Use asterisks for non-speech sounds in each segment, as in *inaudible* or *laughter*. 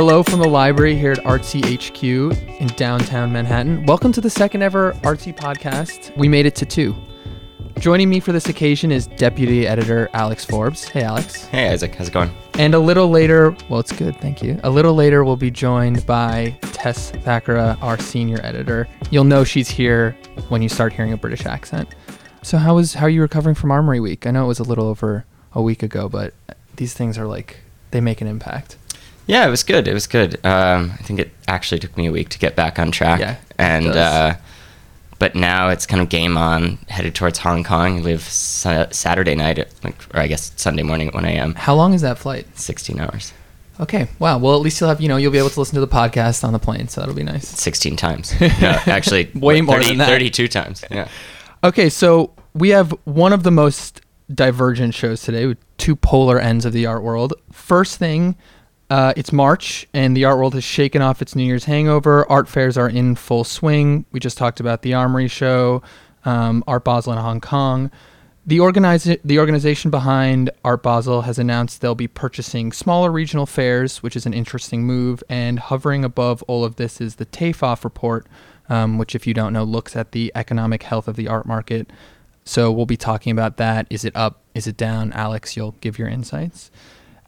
Hello from the library here at Artsy HQ in downtown Manhattan. Welcome to the second ever Artsy podcast. We made it to two. Joining me for this occasion is Deputy Editor Alex Forbes. Hey, Alex. Hey, Isaac. How's it going? And a little later, well, it's good, thank you. A little later, we'll be joined by Tess Thakara, our senior editor. You'll know she's here when you start hearing a British accent. So, how was how are you recovering from Armory Week? I know it was a little over a week ago, but these things are like they make an impact. Yeah, it was good. It was good. Um, I think it actually took me a week to get back on track. Yeah, and uh, but now it's kind of game on, headed towards Hong Kong. I leave sa- Saturday night, at, like, or I guess Sunday morning at 1 a.m. How long is that flight? 16 hours, Okay. Wow. Well, at least you'll have you know you'll be able to listen to the podcast on the plane, so that'll be nice. 16 times. *laughs* no, actually, *laughs* Way more than that. 32 times. Yeah. *laughs* Okay, so we have one of the most divergent shows today with two polar ends of the art world. First thing, uh, it's March, and the art world has shaken off its New Year's hangover. Art fairs are in full swing. We just talked about the Armory Show, um, Art Basel in Hong Kong. The, organize- the organization behind Art Basel has announced they'll be purchasing smaller regional fairs, which is an interesting move. And hovering above all of this is the TEFAF report, um, which, if you don't know, looks at the economic health of the art market. So we'll be talking about that. Is it up? Is it down? Alex, you'll give your insights.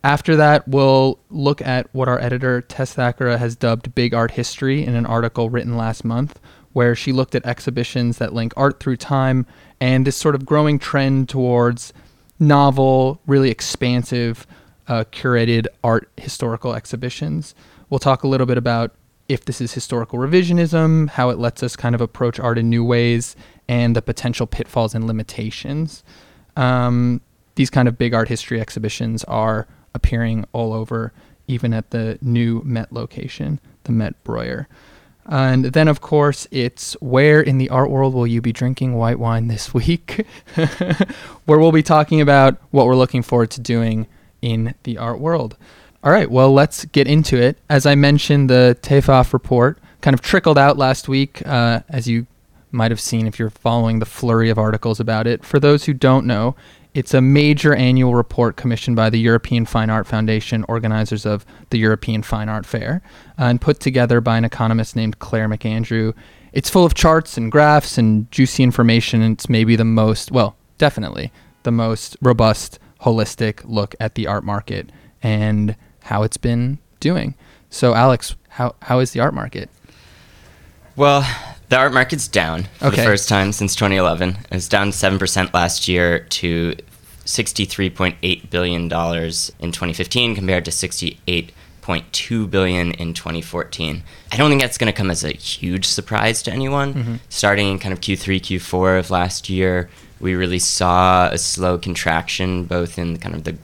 After that, we'll look at what our editor, Tess Thakara, has dubbed Big Art History in an article written last month, where she looked at exhibitions that link art through time and this sort of growing trend towards novel, really expansive, uh, curated art historical exhibitions. We'll talk a little bit about if this is historical revisionism, how it lets us kind of approach art in new ways, and the potential pitfalls and limitations. Um, these kind of big art history exhibitions are appearing all over, even at the new Met location, the Met Breuer. And then, of course, it's where in the art world will you be drinking white wine this *laughs* week? *laughs* where we'll be talking about what we're looking forward to doing in the art world. All right, well, let's get into it. As I mentioned, the TEFAF report kind of trickled out last week, uh, as you might have seen if you're following the flurry of articles about it. For those who don't know, it's a major annual report commissioned by the European Fine Art Foundation, organizers of the European Fine Art Fair, uh, and put together by an economist named Claire McAndrew. It's full of charts and graphs and juicy information, and it's maybe the most, well, definitely the most robust, holistic look at the art market and how it's been doing. So, Alex, how, how is the art market? Well, the art market's down for Okay. the first time since 2011. It was down 7% last year to $63.8 billion in 2015 compared to 68.2 billion in 2014. I don't think that's going to come as a huge surprise to anyone. Starting in kind of Q3, Q4 of last year, we really saw a slow contraction both in kind of the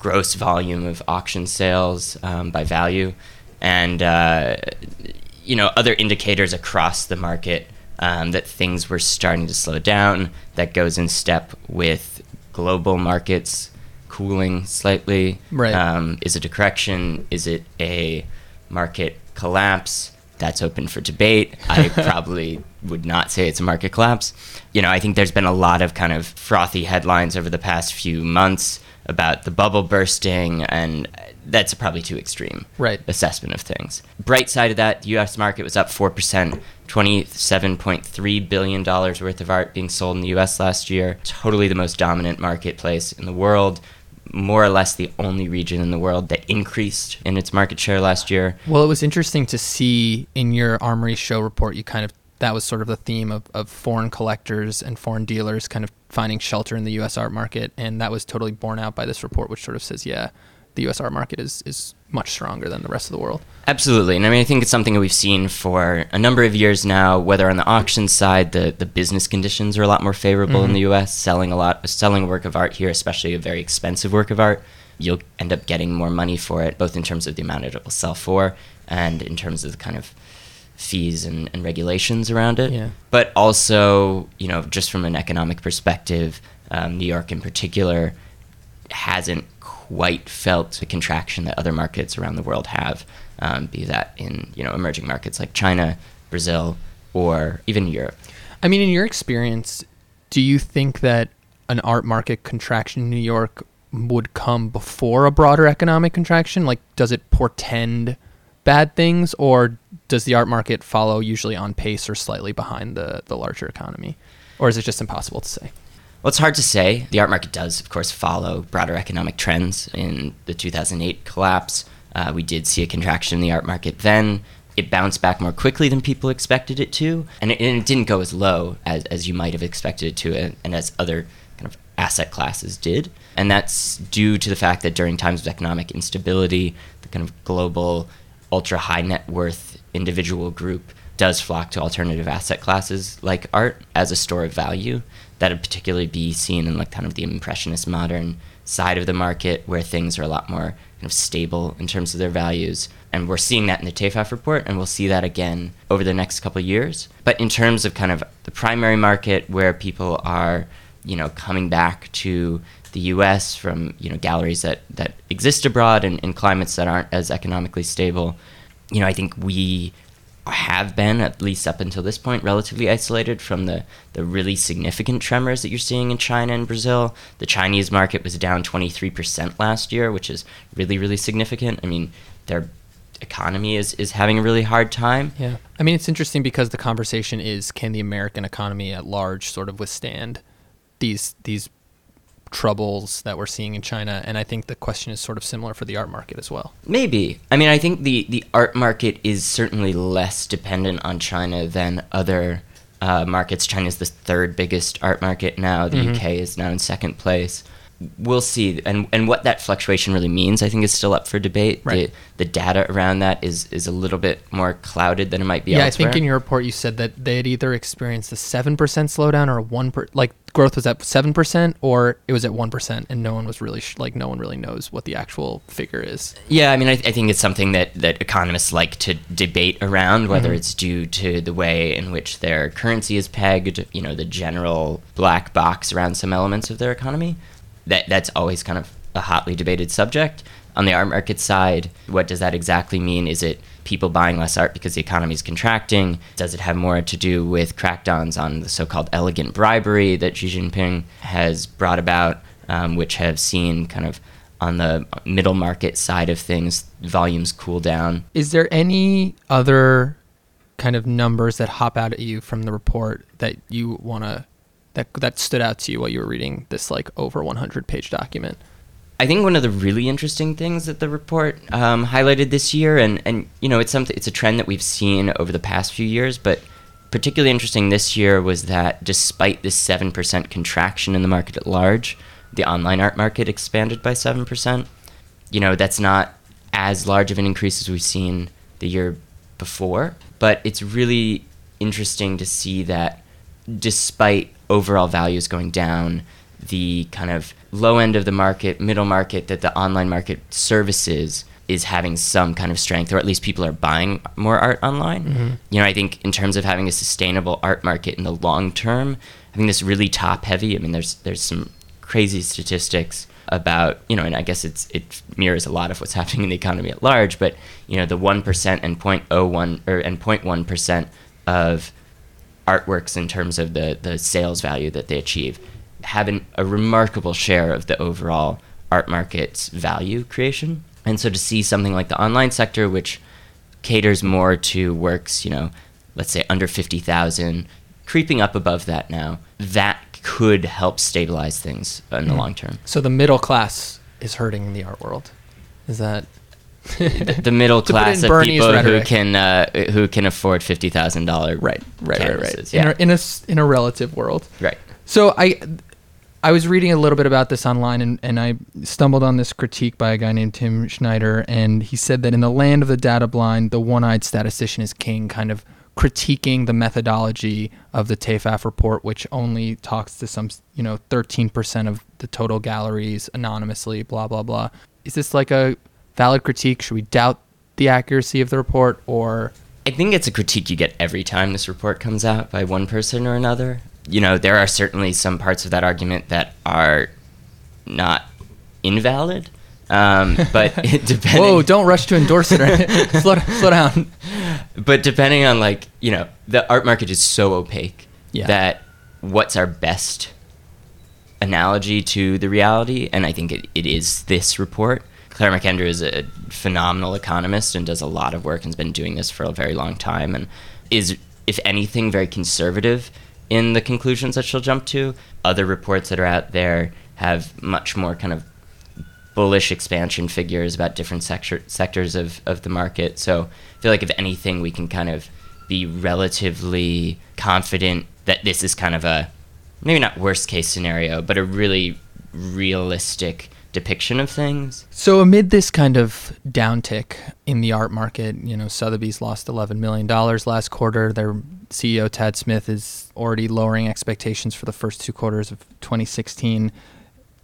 gross volume of auction sales um, by value and uh, you know other indicators across the market um, that things were starting to slow down that goes in step with global markets cooling slightly. Right. um, is it a correction? Is it a market collapse? That's open for debate. *laughs* I probably would not say it's a market collapse. You know i think there's been a lot of kind of frothy headlines over the past few months about the bubble bursting and that's probably too extreme Right. assessment of things. Bright side of that the us market was up 4% $27.3 billion worth of art being sold in the us last year. Totally the most dominant marketplace in the world more or less the only region in the world that increased in its market share last year. Well, it was interesting to see in your Armory show report, you kind of that was sort of the theme of, of foreign collectors and foreign dealers kind of finding shelter in the U.S. art market, and that was totally borne out by this report, which sort of says, yeah, the U.S. art market is is much stronger than the rest of the world. Absolutely. And I mean, I think it's something that we've seen for a number of years now, whether on the auction side, the, the business conditions are a lot more favorable in mm-hmm. the US, selling a lot, selling work of art here, especially a very expensive work of art, you'll end up getting more money for it, both in terms of the amount it will sell for and in terms of the kind of fees and, and regulations around it. Yeah. But also, you know, just from an economic perspective, um, New York in particular hasn't quite felt the contraction that other markets around the world have, um, be that in you know emerging markets like China, Brazil, or even Europe. I mean, in your experience, do you think that an art market contraction in New York would come before a broader economic contraction? Like, does it portend bad things, or does the art market follow usually on pace or slightly behind the, the larger economy? Or is it just impossible to say? Well, it's hard to say. The art market does, of course, follow broader economic trends. In the 2008 collapse, uh, we did see a contraction in the art market then. It bounced back more quickly than people expected it to, and it, and it didn't go as low as, as you might have expected it to, and, and as other kind of asset classes did. And that's due to the fact that during times of economic instability, the kind of global ultra high net worth individual group does flock to alternative asset classes like art as a store of value. That would particularly be seen in like kind of the impressionist modern side of the market where things are a lot more kind of stable in terms of their values. And we're seeing that in the TEFAF report, and we'll see that again over the next couple of years. But in terms of kind of the primary market where people are, you know, coming back to the U.S. from you know galleries that that exist abroad and in climates that aren't as economically stable. You know, I think we have been at least up until this point relatively isolated from the the really significant tremors that you're seeing in China and Brazil. The Chinese market was down 23% last year, which is really really significant. I mean, their economy is is having a really hard time. Yeah. I mean, it's interesting because the conversation is can the American economy at large sort of withstand these these troubles that we're seeing in China, and I think the question is sort of similar for the art market as well. Maybe. I mean, I think the the art market is certainly less dependent on China than other uh, markets. China is the third biggest art market now. The Mhm. UK is now in second place. We'll see, and and what that fluctuation really means, I think, is still up for debate. Right. The the data around that is is a little bit more clouded than it might be Yeah, I think in your report you said that they had either experienced a seven percent slowdown or a one per like growth was at seven percent or it was at one percent, and no one was really sh- like no one really knows what the actual figure is. Yeah, I mean, I, I think it's something that, that economists like to debate around, whether Mhm. it's due to the way in which their currency is pegged, you know, the general black box around some elements of their economy. That that's always kind of a hotly debated subject. On the art market side, what does that exactly mean? Is it people buying less art because the economy is contracting? Does it have more to do with crackdowns on the so-called elegant bribery that Xi Jinping has brought about, um, which have seen kind of on the middle market side of things, volumes cool down. Is there any other kind of numbers that hop out at you from the report that you want to that that stood out to you while you were reading this like over 100 page document? I think one of the really interesting things that the report um, highlighted this year, and, and you know, it's something, it's a trend that we've seen over the past few years, but particularly interesting this year was that despite this seven percent contraction in the market at large, the online art market expanded by seven percent. You know, that's not as large of an increase as we've seen the year before, but it's really interesting to see that despite overall values going down, the kind of low end of the market, middle market that the online market services is having some kind of strength, or at least people are buying more art online. Mhm. You know, I think in terms of having a sustainable art market in the long term, having this really top heavy. I mean, there's there's some crazy statistics about you know, and I guess it's it mirrors a lot of what's *laughs* happening in the economy at large. But you know, the one percent and 0.01 or and 0.1 percent of artworks in terms of the, the sales value that they achieve have an, a remarkable share of the overall art market's value creation. And so to see something like the online sector, which caters more to works, you know, let's say under 50,000, creeping up above that now, that could help stabilize things in the Mhm. long term. So the middle class is hurting in the art world. Is that The, *laughs* the middle class of Bernie's people who can uh, who can afford fifty thousand dollar right, right, right, right? canvases, In, a, in a in a relative world. right So I I was reading a little bit about this online and, and I stumbled on this critique by a guy named Tim Schneider and he said that in the land of the data blind, the one-eyed statistician is king, kind of critiquing the methodology of the TEFAF report, which only talks to some, you know, 13% of the total galleries anonymously, blah, blah, blah. Is this like a valid critique? Should we doubt the accuracy of the report or I think it's a critique you get every time this report comes out by one person or another. You know, there are certainly some parts of that argument that are not invalid, um, *laughs* but it *laughs* depending. Whoa, don't rush to endorse it. Right? *laughs* slow, slow down. But depending on like you know, the art market is so opaque Yeah. that what's our best analogy to the reality, and I think it, it is this report. Claire McAndrew is a phenomenal economist and does a lot of work and has been doing this for a very long time and is, if anything, very conservative in the conclusions that she'll jump to. Other reports that are out there have much more kind of bullish expansion figures about different sector, sectors of, of the market. So I feel like if anything, we can kind of be relatively confident that this is kind of a maybe not worst case scenario, but a really realistic depiction of things. So amid this kind of downtick in the art market, you know, Sotheby's lost $11 million last quarter. Their CEO Tad Smith is already lowering expectations for the first two quarters of 2016.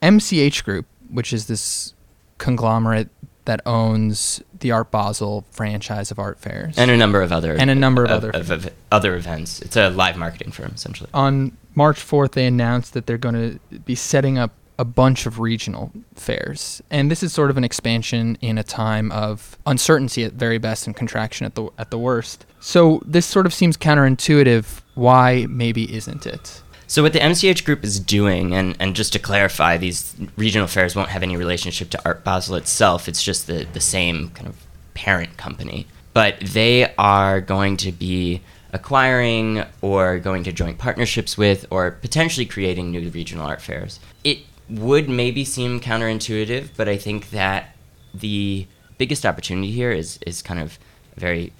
MCH Group, which is this conglomerate that owns the Art Basel franchise of art fairs and a number of other and a number of, of other of, of other events. It's a live marketing firm essentially. on March 4th, they announced that they're going to be setting up a bunch of regional fairs. And this is sort of an expansion in a time of uncertainty at very best and contraction at the at the worst. So this sort of seems counterintuitive. Why maybe isn't it? So what the MCH Group is doing, and, and just to clarify, these regional fairs won't have any relationship to Art Basel itself. It's just the, the same kind of parent company. But they are going to be acquiring or going to joint partnerships with or potentially creating new regional art fairs. It would maybe seem counterintuitive, but I think that the biggest opportunity here is, is kind of a very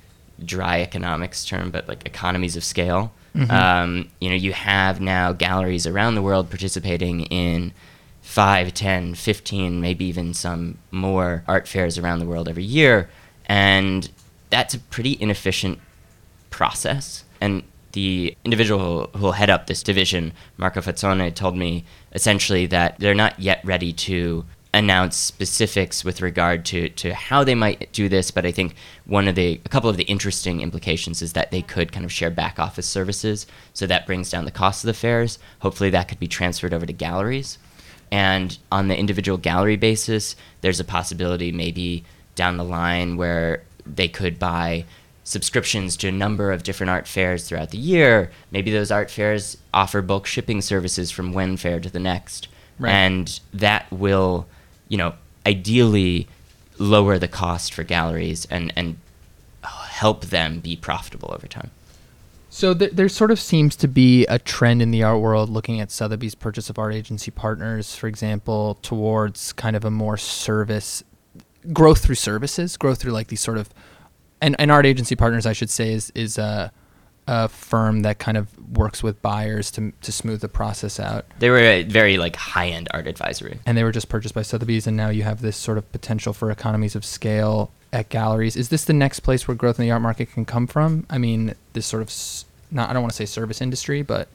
dry economics term, but like economies of scale. Um, you know, you have now galleries around the world participating in 5, 10, 15, maybe even some more art fairs around the world every year. And that's a pretty inefficient process. And the individual who will head up this division, Marco Fazzone, told me essentially that they're not yet ready to announce specifics with regard to, to how they might do this, but I think one of the a couple of the interesting implications is that they could kind of share back office services, so that brings down the cost of the fairs. Hopefully, that could be transferred over to galleries, and on the individual gallery basis, there's a possibility maybe down the line where they could buy subscriptions to a number of different art fairs throughout the year. Maybe those art fairs offer bulk shipping services from one fair to the next. Right. And that will, you know, ideally lower the cost for galleries and, and help them be profitable over time. So th- there sort of seems to be a trend in the art world, looking at Sotheby's purchase of art agency partners, for example, towards kind of a more service growth through services, growth through like these sort of, and, and art agency partners, I should say, is is a, a firm that kind of works with buyers to to smooth the process out. They were a very like high end art advisory. And they were just purchased by Sotheby's, and now you have this sort of potential for economies of scale at galleries. Is this the next place where growth in the art market can come from? I mean, this sort of not I don't want to say service industry, but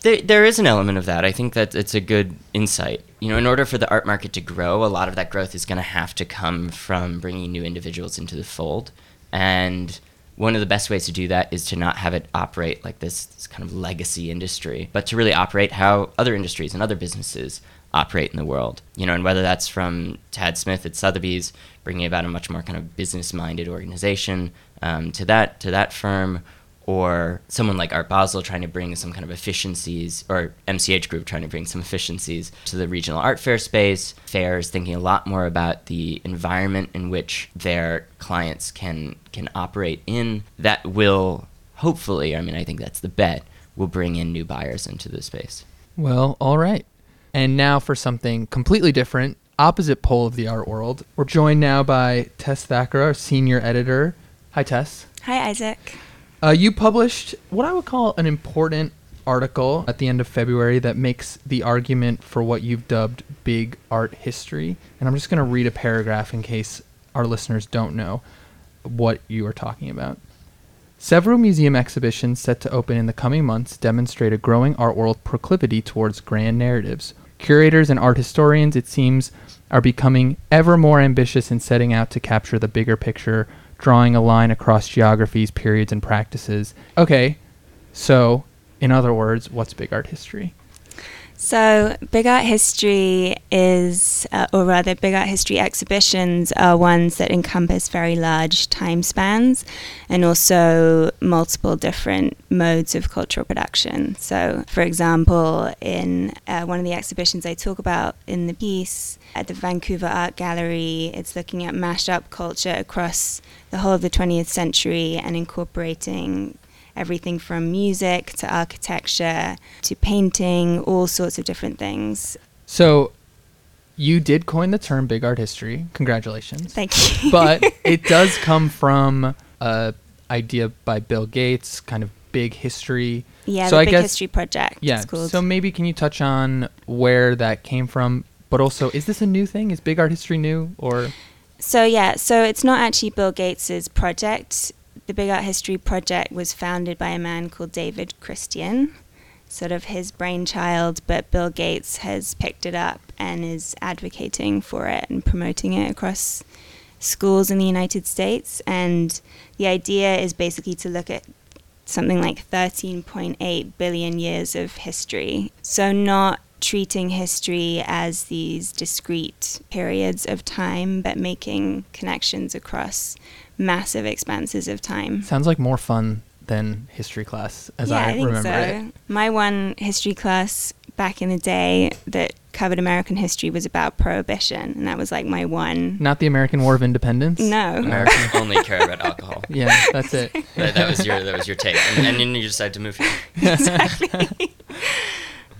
There, there is an element of that. I think that it's a good insight. You know, in order for the art market to grow, a lot of that growth is going to have to come from bringing new individuals into the fold. And one of the best ways to do that is to not have it operate like this, this kind of legacy industry, but to really operate how other industries and other businesses operate in the world. You know, and whether that's from Tad Smith at Sotheby's bringing about a much more kind of business-minded organization um, to that to that firm, or someone like Art Basel trying to bring some kind of efficiencies, or MCH Group trying to bring some efficiencies to the regional art fair space. Fairs thinking a lot more about the environment in which their clients can can operate in. That will hopefully, I mean, I think that's the bet, will bring in new buyers into the space. Well, all right. And now for something completely different, opposite pole of the art world. We're joined now by Tess Thakara, our senior editor. Hi, Tess. Hi, Isaac. Uh, you published what I would call an important article at the end of February that makes the argument for what you've dubbed big art history. And I'm just going to read a paragraph in case our listeners don't know what you are talking about. Several museum exhibitions set to open in the coming months demonstrate a growing art world proclivity towards grand narratives. Curators and art historians, it seems, are becoming ever more ambitious in setting out to capture the bigger picture, drawing a line across geographies, periods, and practices. Okay, so, in other words, what's big art history? So, big art history is, uh, or rather, big art history exhibitions are ones that encompass very large time spans and also multiple different modes of cultural production. So, for example, in uh, one of the exhibitions I talk about in the piece at the Vancouver Art Gallery, it's looking at mashed up culture across the whole of the 20th century and incorporating everything from music to architecture to painting, all sorts of different things. So, you did coin the term big art history. Congratulations. Thank you. *laughs* but it *laughs* does come from a idea by Bill Gates, kind of big history. Yeah, so the I Big guess, History Project. Yeah. So maybe can you touch on where that came from? But also, is this a new thing? Is big art history new or? So yeah, so it's not actually Bill Gates's project. The Big Art History Project was founded by a man called David Christian, sort of his brainchild, but Bill Gates has picked it up and is advocating for it and promoting it across schools in the United States. And the idea is basically to look at something like 13.8 billion years of history. So, not treating history as these discrete periods of time, but making connections across massive expanses of time. Sounds like more fun than history class, as yeah, I, I think remember so. it. My one history class back in the day that covered American history was about prohibition, and that was like my one. Not the American War of Independence. No. Americans *laughs* only care about alcohol. Yeah, that's it. That, that was your that was your take, and, and then you decided to move here. *laughs* exactly.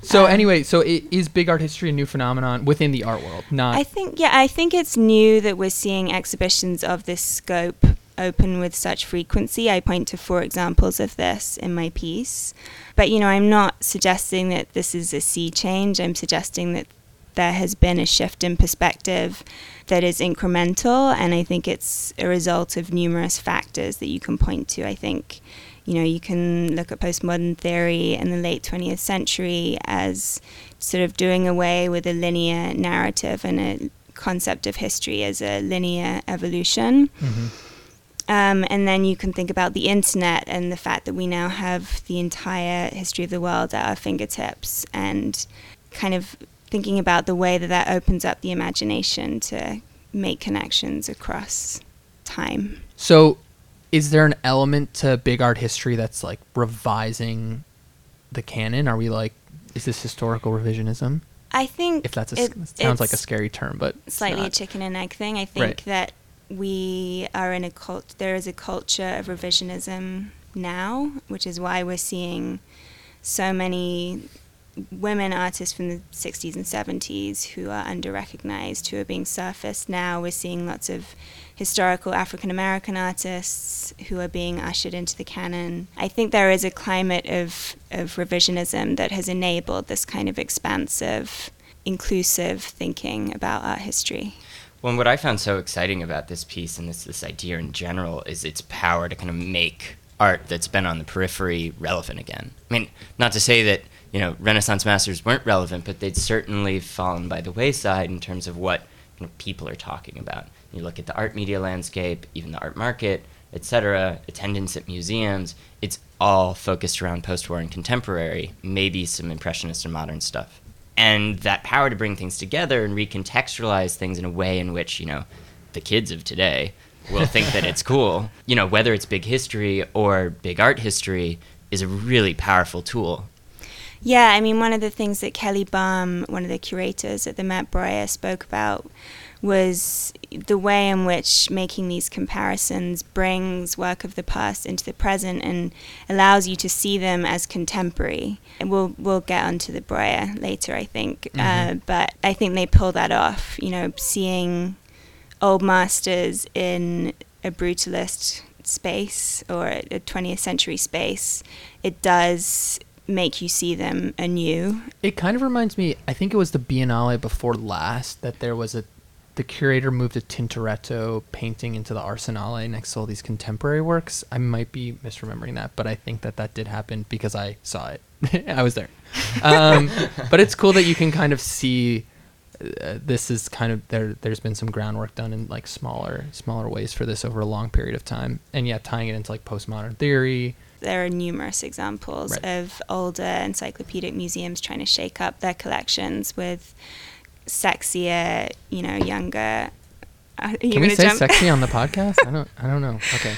So Um, anyway, so i- is big art history a new phenomenon within the art world? Not I think yeah, I think it's new that we're seeing exhibitions of this scope open with such frequency. I point to four examples of this in my piece. But you know, I'm not suggesting that this is a sea change. I'm suggesting that there has been a shift in perspective that is incremental and I think it's a result of numerous factors that you can point to. I think you know, you can look at postmodern theory in the late 20th century as sort of doing away with a linear narrative and a concept of history as a linear evolution. Mhm. Um, and then you can think about the internet and the fact that we now have the entire history of the world at our fingertips and kind of thinking about the way that that opens up the imagination to make connections across time. So, is there an element to big art history that's like revising the canon? Are we like, is this historical revisionism? I think If that's a, it- sounds like a scary term, but slightly a chicken and egg thing. I think Right. that we are in a cult. There is a culture of revisionism now, which is why we're seeing so many women artists from the 60s and 70s who are under recognized, who are being surfaced now. We're seeing lots of historical African American artists who are being ushered into the canon. I think there is a climate of, of revisionism that has enabled this kind of expansive, inclusive thinking about art history. Well, and what I found so exciting about this piece and this this idea in general is its power to kind of make art that's been on the periphery relevant again. I mean, not to say that you know Renaissance masters weren't relevant, but they'd certainly fallen by the wayside in terms of what you know, people are talking about. You look at the art media landscape, even the art market, etc., attendance at museums. It's all focused around post-war and contemporary, maybe some impressionist and modern stuff and that power to bring things together and recontextualize things in a way in which you know the kids of today will think that it's *laughs* cool you know whether it's big history or big art history is a really powerful tool Yeah, I mean, one of the things that Kelly Baum, one of the curators at the Met Breuer, spoke about was the way in which making these comparisons brings work of the past into the present and allows you to see them as contemporary. And we'll we'll get onto the Breuer later, I think, uh, but I think they pull that off. You know, seeing old masters in a brutalist space or a 20th century space, it does make you see them anew. It kind of reminds me. I think it was the Biennale before last that there was a. The curator moved a Tintoretto painting into the Arsenale next to all these contemporary works. I might be misremembering that, but I think that that did happen because I saw it. *laughs* I was there. Um, *laughs* but it's cool that you can kind of see. Uh, this is kind of there. There's been some groundwork done in like smaller, smaller ways for this over a long period of time, and yeah, tying it into like postmodern theory, there are numerous examples Right. of older encyclopedic museums trying to shake up their collections with sexier, you know, younger. Uh, you Can we say jump? sexy on the *laughs* podcast? I don't. I don't know. Okay.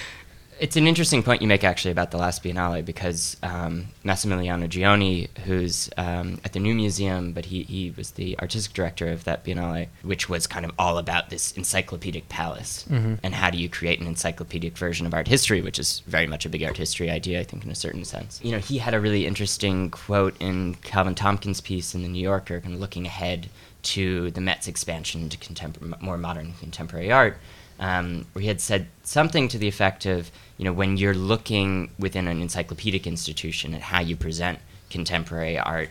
It's an interesting point you make actually about the last Biennale because um, Massimiliano Gioni, who's um, at the New Museum, but he, he was the artistic director of that Biennale, which was kind of all about this encyclopedic palace Mhm. and how do you create an encyclopedic version of art history, which is very much a big art history idea, I think, in a certain sense. You know, he had a really interesting quote in Calvin Tomkins' piece in the New Yorker, kind of looking ahead to the Met's expansion into contempor- more modern contemporary art, um, where he had said something to the effect of, you know, when you're looking within an encyclopedic institution at how you present contemporary art,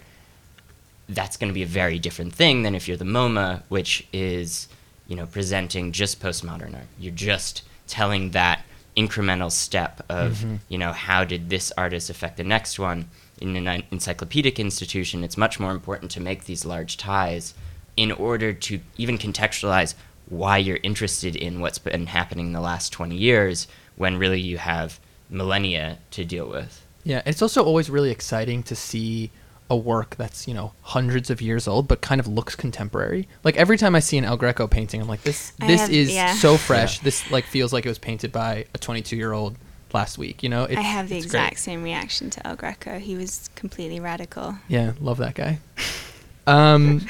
that's going to be a very different thing than if you're the MoMA, which is, you know, presenting just postmodern art. You're just telling that incremental step of, Mhm. you know, how did this artist affect the next one? In an encyclopedic institution, it's much more important to make these large ties in order to even contextualize why you're interested in what's been happening in the last 20 years when really you have millennia to deal with. Yeah, it's also always really exciting to see a work that's you know hundreds of years old, but kind of looks contemporary. Like every time I see an El Greco painting, I'm like, this this have- is yeah. so fresh. This like feels like it was painted by a 22 year old last week. You know, I have the it's great. exact same reaction to El Greco. He was completely radical. Yeah, love that guy. *laughs* Um, *laughs*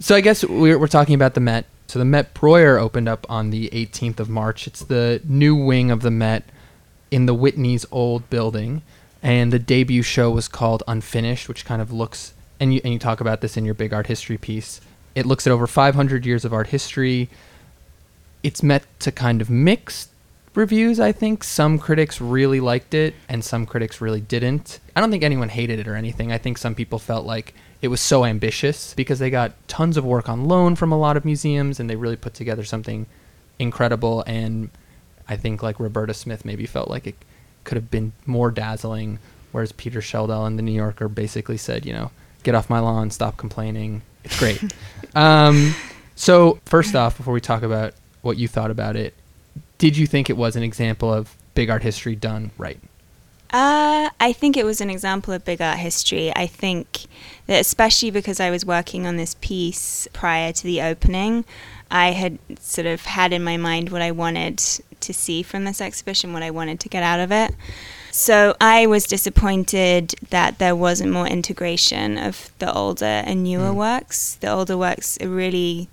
so I guess we're, we're talking about the Met. So the Met Breuer opened up on the 18th of March. It's the new wing of the Met in the Whitney's old building, and the debut show was called Unfinished, which kind of looks and you and you talk about this in your big art history piece. It looks at over 500 years of art history. It's met to kind of mixed reviews, I think. Some critics really liked it and some critics really didn't. I don't think anyone hated it or anything. I think some people felt like it was so ambitious because they got tons of work on loan from a lot of museums and they really put together something incredible and I think like Roberta Smith maybe felt like it could have been more dazzling whereas Peter Schjeldahl in the New Yorker basically said, you know, get off my lawn, stop complaining. It's great. *laughs* um, so first off, before we talk about what you thought about it, did you think it was an example of big art history done right? Uh, I think it was an example of big art history. I think that especially because I was working on this piece prior to the opening, I had sort of had in my mind what I wanted to see from this exhibition, what I wanted to get out of it. So I was disappointed that there wasn't more integration of the older and newer Mm. works. The older works are really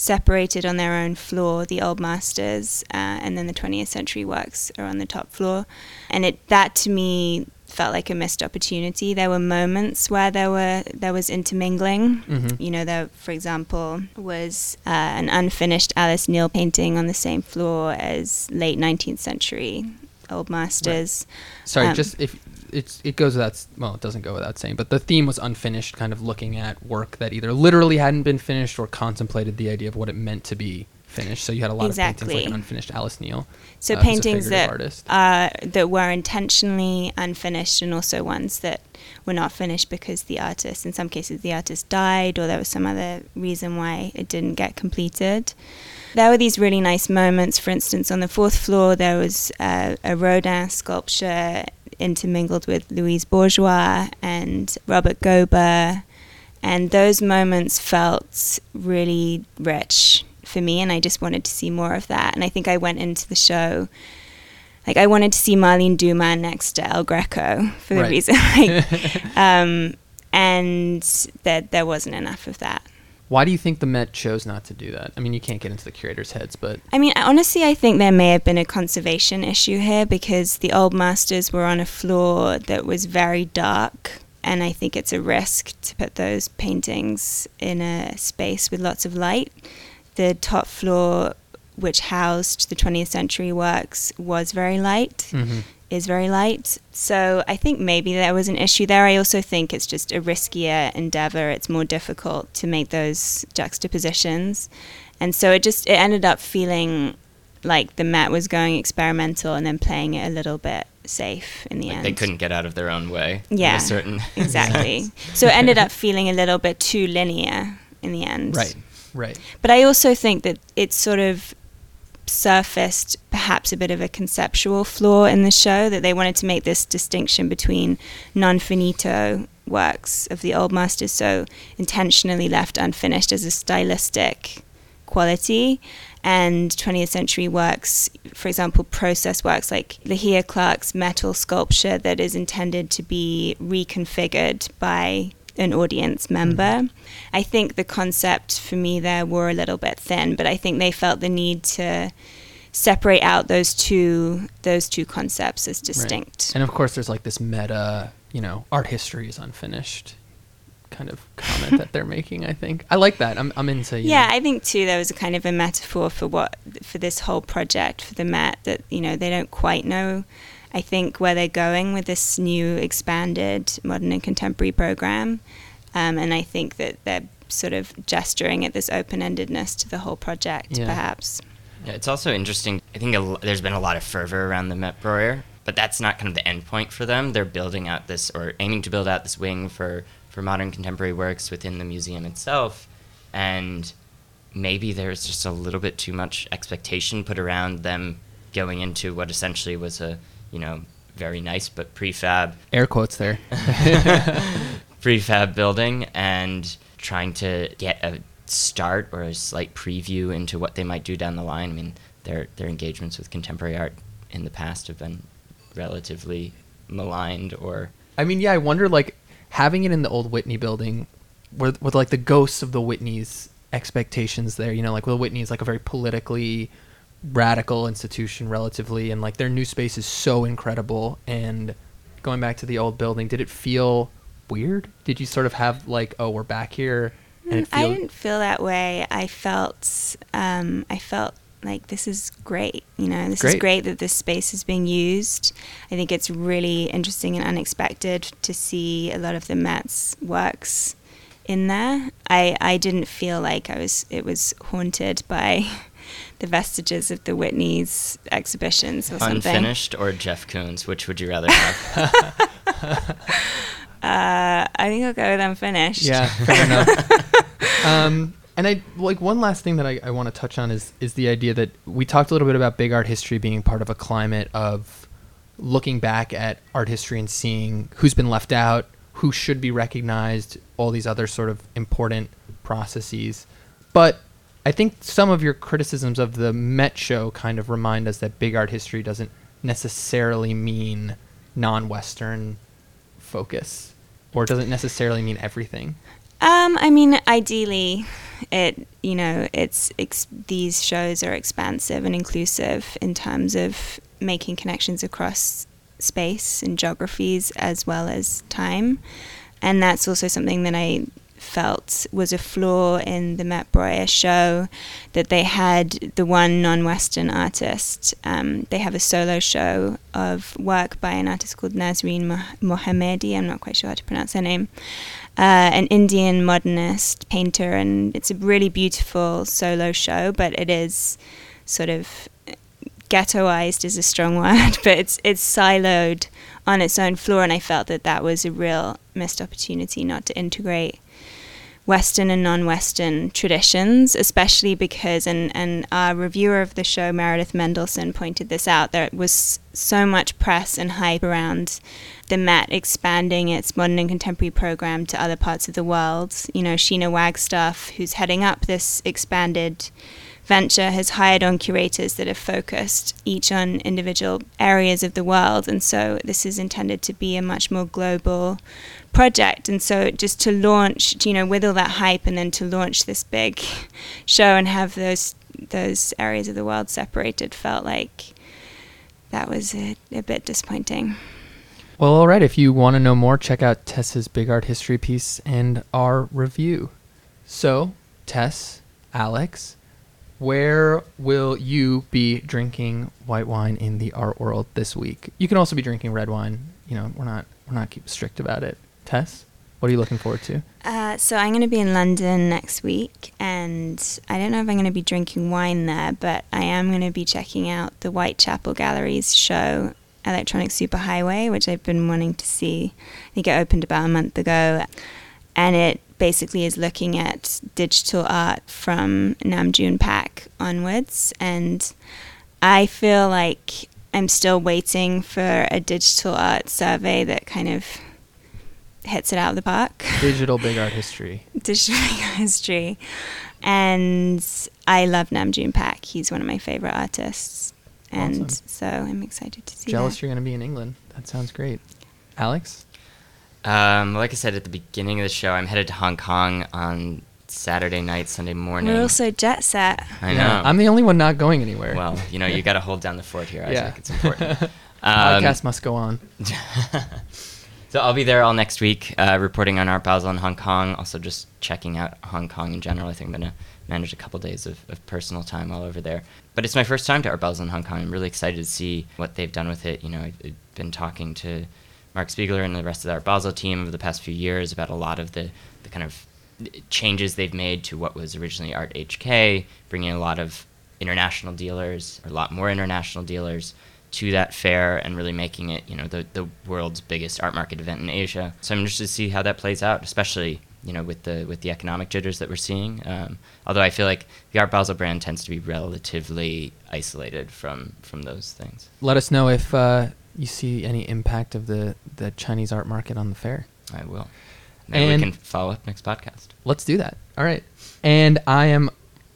separated on their own floor. The old masters uh, and then the 20th century works are on the top floor, and it that to me felt like a missed opportunity. There were moments where there were there was intermingling. Mhm. You know, there for example was uh, an unfinished Alice Neel painting on the same floor as late 19th century old masters. Sorry, Um, just if it's it goes without well, it doesn't go without saying, but the theme was unfinished, kind of looking at work that either literally hadn't been finished or contemplated the idea of what it meant to be finished. So you had a lot of paintings like an unfinished Alice Neel. So uh, paintings that uh, that were intentionally unfinished, and also ones that were not finished because the artist, in some cases, the artist died, or there was some other reason why it didn't get completed. There were these really nice moments. For instance, on the fourth floor, there was uh, a Rodin sculpture intermingled with Louise Bourgeois and Robert Gober, and those moments felt really rich for me, and I just wanted to see more of that. And I think I went into the show like I wanted to see Marlene Dumas next to El Greco for the Right. reason, *laughs* like, *laughs* um, and that there wasn't enough of that. Why do you think the Met chose not to do that? I mean, you can't get into the curators' heads, but I mean, honestly, I think there may have been a conservation issue here because the old masters were on a floor that was very dark. And I think it's a risk to put those paintings in a space with lots of light. The top floor, which housed the 20th century works, was very light, Mhm. Is very light. So I think maybe there was an issue there. I also think it's just a riskier endeavor. It's more difficult to make those juxtapositions and so it just it ended up feeling like the Met was going experimental and then playing it a little bit safe in the Like end. they couldn't get out of their own way. in Yeah, a certain *laughs* exactly. so it ended up feeling a little bit too linear in the end. right, right. But I also think that it's sort of surfaced perhaps a bit of a conceptual flaw in the show that they wanted to make this distinction between non finito works of the old masters so intentionally left unfinished as a stylistic quality and 20th century works for example process works like Lygia Clark's metal sculpture that is intended to be reconfigured by an audience member. Mm-hmm. I think the concept for me there were a little bit thin, but I think they felt the need to separate out those two those two concepts as distinct. Right. And of course there's like this meta, you know, art history is unfinished kind of comment that they're making, I think. I like that. I'm I'm into Yeah, know. I think too there was a kind of a metaphor for what for this whole project for the Met that, you know, they don't quite know I think where they're going with this new expanded modern and contemporary program. Um, and I think that they're sort of gesturing at this open endedness to the whole project, yeah. perhaps. Yeah, it's also interesting. I think a, there's been a lot of fervor around the Met Breuer, but that's not kind of the end point for them. They're building out this, or aiming to build out this wing for, for modern contemporary works within the museum itself. And maybe there's just a little bit too much expectation put around them going into what essentially was a you know, very nice but prefab. Air quotes there. *laughs* *laughs* prefab building and trying to get a start or a slight preview into what they might do down the line. I mean, their their engagements with contemporary art in the past have been relatively maligned or I mean, yeah, I wonder like having it in the old Whitney building with with like the ghosts of the Whitney's expectations there, you know, like well Whitney is like a very politically radical institution relatively and like their new space is so incredible. And going back to the old building did it feel weird? Did you sort of have like oh we're back here and feel- i didn't feel that way. I felt um, i felt like this is great you know this great. is great. that this space is being used. I think it's really interesting and unexpected to see a lot of the met's works in there i i didn't feel like i was it was haunted by *laughs* the vestiges of the Whitney's exhibitions or Unfinished something. Unfinished or Jeff Koons? Which would you rather *laughs* have? *laughs* uh, I think I'll go with unfinished. Yeah, fair enough. um, and I like one last thing that I, I want to touch on is is the idea that we talked a little bit about big art history being part of a climate of looking back at art history and seeing who's been left out, who should be recognized, all these other sort of important processes. But I think some of your criticisms of the Met show kind of remind us that big art history doesn't necessarily mean non-Western focus, or doesn't necessarily mean everything. Um, I mean, ideally, it you know it's these shows are expansive and inclusive in terms of making connections across space and geographies as well as time, and that's also something that I felt was a flaw in the Met Breuer show that they had the one non-Western artist. Um, they have a solo show of work by an artist called Nasreen Mohammedi. I'm not quite sure how to pronounce her name. Uh, an Indian modernist painter, and it's a really beautiful solo show, but it is sort of ghettoized is a strong *laughs* word, but it's it's siloed on its own floor, and I felt that that was a real missed opportunity not to integrate Western and non Western traditions, especially because, and, and our reviewer of the show, Meredith Mendelsohn, pointed this out, there was so much press and hype around the Met expanding its modern and contemporary program to other parts of the world. You know, Sheena Wagstaff, who's heading up this expanded venture, has hired on curators that have focused each on individual areas of the world. And so this is intended to be a much more global project. And so just to launch, you know, with all that hype and then to launch this big show and have those those areas of the world separated felt like that was a, a bit disappointing. Well, all right. If you want to know more, check out Tess's Big Art History piece and our review. So, Tess, Alex, where will you be drinking white wine in the art world this week? You can also be drinking red wine. You know, we're not we're not strict about it. Tess, what are you looking forward to? Uh, so I'm going to be in London next week, and I don't know if I'm going to be drinking wine there, but I am going to be checking out the Whitechapel Gallery's show, Electronic Superhighway, which I've been wanting to see. I think it opened about a month ago, and it basically is looking at digital art from Nam June Paik onwards. And I feel like I'm still waiting for a digital art survey that kind of hits it out of the park. Digital big art *laughs* history. Digital art history. And I love Nam June Paik. He's one of my favorite artists. And Awesome. so I'm excited to see Jealous that. you're going to be in England. That sounds great. Alex? Um, like I said at the beginning of the show, I'm headed to Hong Kong on Saturday night, Sunday morning. We're also jet set. I Yeah, know. I'm the only one not going anywhere. well, you know, you got to hold down the fort here. I Yeah. think it's important. *laughs* Um, Podcast must go on. *laughs* so I'll be there all next week, uh, reporting on Art Basel in Hong Kong. Also, just checking out Hong Kong in general. I think I'm gonna manage a couple days of, of personal time while over there. But it's my first time to Art Basel in Hong Kong. I'm really excited to see what they've done with it. You know, I've, I've been talking to Marc Spiegler and the rest of the Art Basel team over the past few years about a lot of the, the kind of changes they've made to what was originally Art HK, bringing a lot of international dealers, or a lot more international dealers to that fair and really making it, you know, the, the world's biggest art market event in Asia. So I'm interested to see how that plays out, especially, you know, with the with the economic jitters that we're seeing. Um, although I feel like the Art Basel brand tends to be relatively isolated from from those things. Let us know if uh, you see any impact of the, the Chinese art market on the fair. I will. Maybe And- we can follow up next podcast. Let's do that. All right. And I am,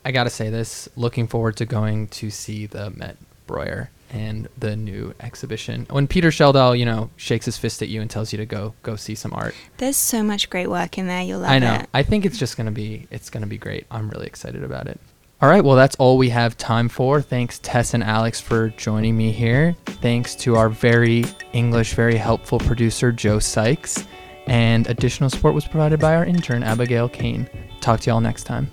I got to say this, looking forward to going to see the Met Breuer and the new exhibition. When Peter Schjeldahl, you know, shakes his fist at you and tells you to go go see some art. There's so much great work in there. You'll love it. I know. it. I think it's just going to be it's going to be great. I'm really excited about it. All right, well that's all we have time for. Thanks Tess and Alex for joining me here. Thanks to our very English, very helpful producer Joe Sykes, and additional support was provided by our intern Abigail Kane. Talk to y'all next time.